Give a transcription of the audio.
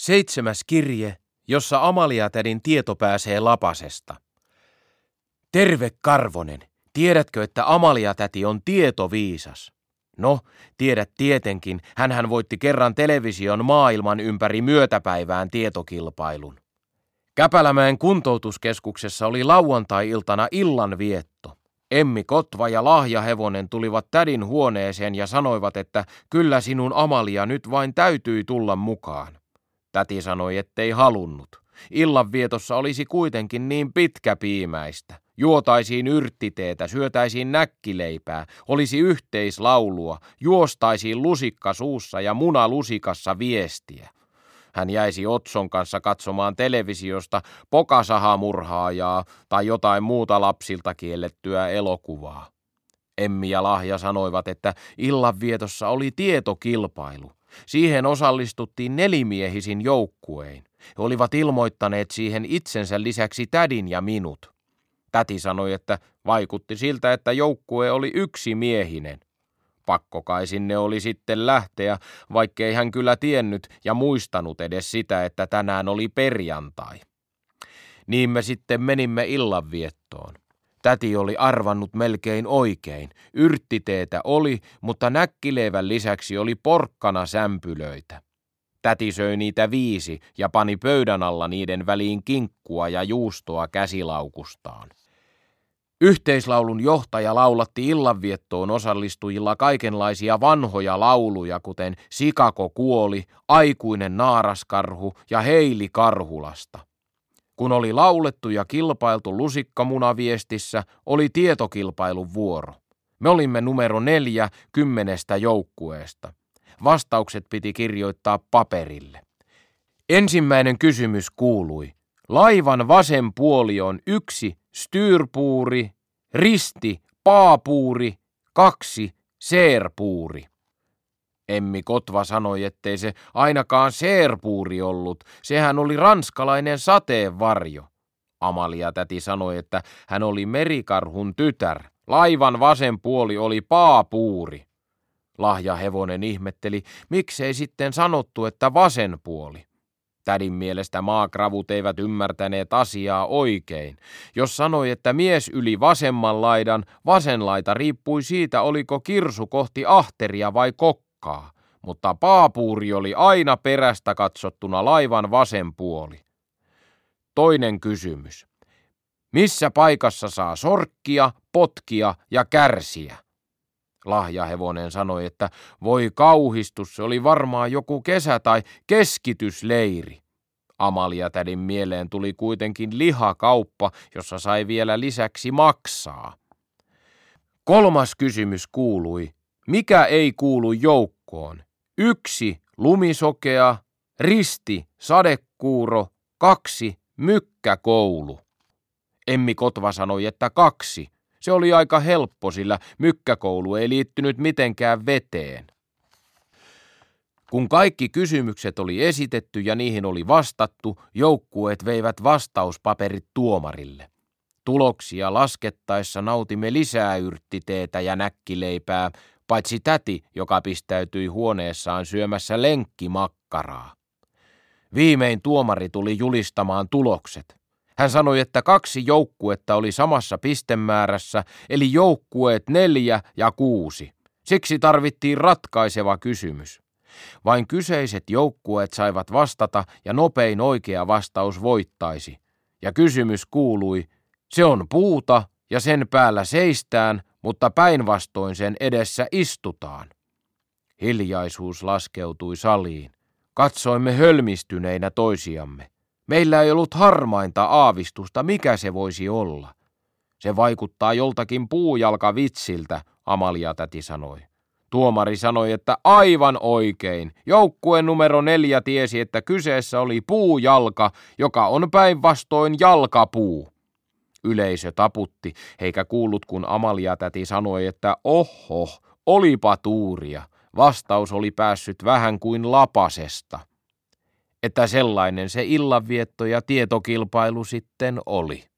Seitsemäs kirje, jossa Amalia-tädin tieto pääsee lapasesta. Terve Karvonen, tiedätkö, että Amalia-täti on tietoviisas? No, tiedät tietenkin, hän voitti kerran television maailman ympäri myötäpäivään tietokilpailun. Käpälämäen kuntoutuskeskuksessa oli lauantai-iltana illanvietto. Emmi Kotva ja Lahjahevonen tulivat tädin huoneeseen ja sanoivat, että kyllä sinun Amalia nyt vain täytyi tulla mukaan. Täti sanoi, ettei halunnut. Illanvietossa olisi kuitenkin niin pitkäpiimäistä. Juotaisiin yrttiteetä, syötäisiin näkkileipää, olisi yhteislaulua, juostaisiin lusikka suussa ja muna lusikassa viestiä. Hän jäisi Otson kanssa katsomaan televisiosta pokasahamurhaajaa tai jotain muuta lapsilta kiellettyä elokuvaa. Emmi ja Lahja sanoivat, että illanvietossa oli tietokilpailu. Siihen osallistuttiin nelimiehisin joukkuein. He olivat ilmoittaneet siihen itsensä lisäksi tädin ja minut. Täti sanoi, että vaikutti siltä, että joukkue oli yksi miehinen. Pakko kai sinne oli sitten lähteä, vaikkei hän kyllä tiennyt ja muistanut edes sitä, että tänään oli perjantai. Niin me sitten menimme illanviettoon. Täti oli arvannut melkein oikein. Yrttiteetä oli, mutta näkkileivän lisäksi oli porkkana sämpylöitä. Täti söi niitä viisi ja pani pöydän alla niiden väliin kinkkua ja juustoa käsilaukustaan. Yhteislaulun johtaja laulatti illanviettoon osallistujilla kaikenlaisia vanhoja lauluja, kuten Sikako kuoli, Aikuinen naaraskarhu ja Heili Karhulasta. Kun oli laulettu ja kilpailtu lusikkamunaviestissä, oli tietokilpailun vuoro. Me olimme numero neljä kymmenestä joukkueesta. Vastaukset piti kirjoittaa paperille. Ensimmäinen kysymys kuului. Laivan vasen puoli on yksi styrpuuri, risti, paapuuri, kaksi, seerpuuri. Emmi Kotva sanoi, ettei se ainakaan seerpuuri ollut, sehän oli ranskalainen sateenvarjo. Amalia täti sanoi, että hän oli merikarhun tytär. Laivan vasen puoli oli paapuuri. Lahjahevonen ihmetteli, miksei sitten sanottu, että vasen puoli. Tädin mielestä maakravut eivät ymmärtäneet asiaa oikein. Jos sanoi, että mies yli vasemman laidan, vasen laita riippui siitä, oliko kirsu kohti ahteria vai kokkaa. Mutta paapuuri oli aina perästä katsottuna laivan vasen puoli. Toinen kysymys. Missä paikassa saa sorkkia, potkia ja kärsiä? Lahjahevonen sanoi, että voi kauhistus, se oli varmaan joku kesä- tai keskitysleiri. Amalia tädin mieleen tuli kuitenkin lihakauppa, jossa sai vielä lisäksi maksaa. Kolmas kysymys kuului, mikä ei kuulu joukkoon? Yksi, lumisokea, risti, sadekuuro, kaksi, mykkäkoulu. Emmi Kotva sanoi, että kaksi, se oli aika helppo, sillä mykkäkoulu ei liittynyt mitenkään veteen. Kun kaikki kysymykset oli esitetty ja niihin oli vastattu, joukkueet veivät vastauspaperit tuomarille. Tuloksia laskettaessa nautimme lisää yrttiteetä ja näkkileipää, paitsi täti, joka pistäytyi huoneessaan syömässä lenkkimakkaraa. Viimein tuomari tuli julistamaan tulokset. Hän sanoi, että kaksi joukkuetta oli samassa pistemäärässä, eli joukkueet neljä ja kuusi. Siksi tarvittiin ratkaiseva kysymys. Vain kyseiset joukkueet saivat vastata ja nopein oikea vastaus voittaisi. Ja kysymys kuului, se on puuta ja sen päällä seistään, mutta päinvastoin sen edessä istutaan. Hiljaisuus laskeutui saliin. Katsoimme hölmistyneinä toisiamme. Meillä ei ollut harmainta aavistusta, mikä se voisi olla. Se vaikuttaa joltakin puujalkavitsiltä, Amalia täti sanoi. Tuomari sanoi, että aivan oikein. Joukkueen numero neljä tiesi, että kyseessä oli puujalka, joka on päinvastoin jalkapuu. Yleisö taputti, eikä kuullut, kun Amalia täti sanoi, että oho, olipa tuuria. Vastaus oli päässyt vähän kuin lapasesta että sellainen se illanvietto ja tietokilpailu sitten oli.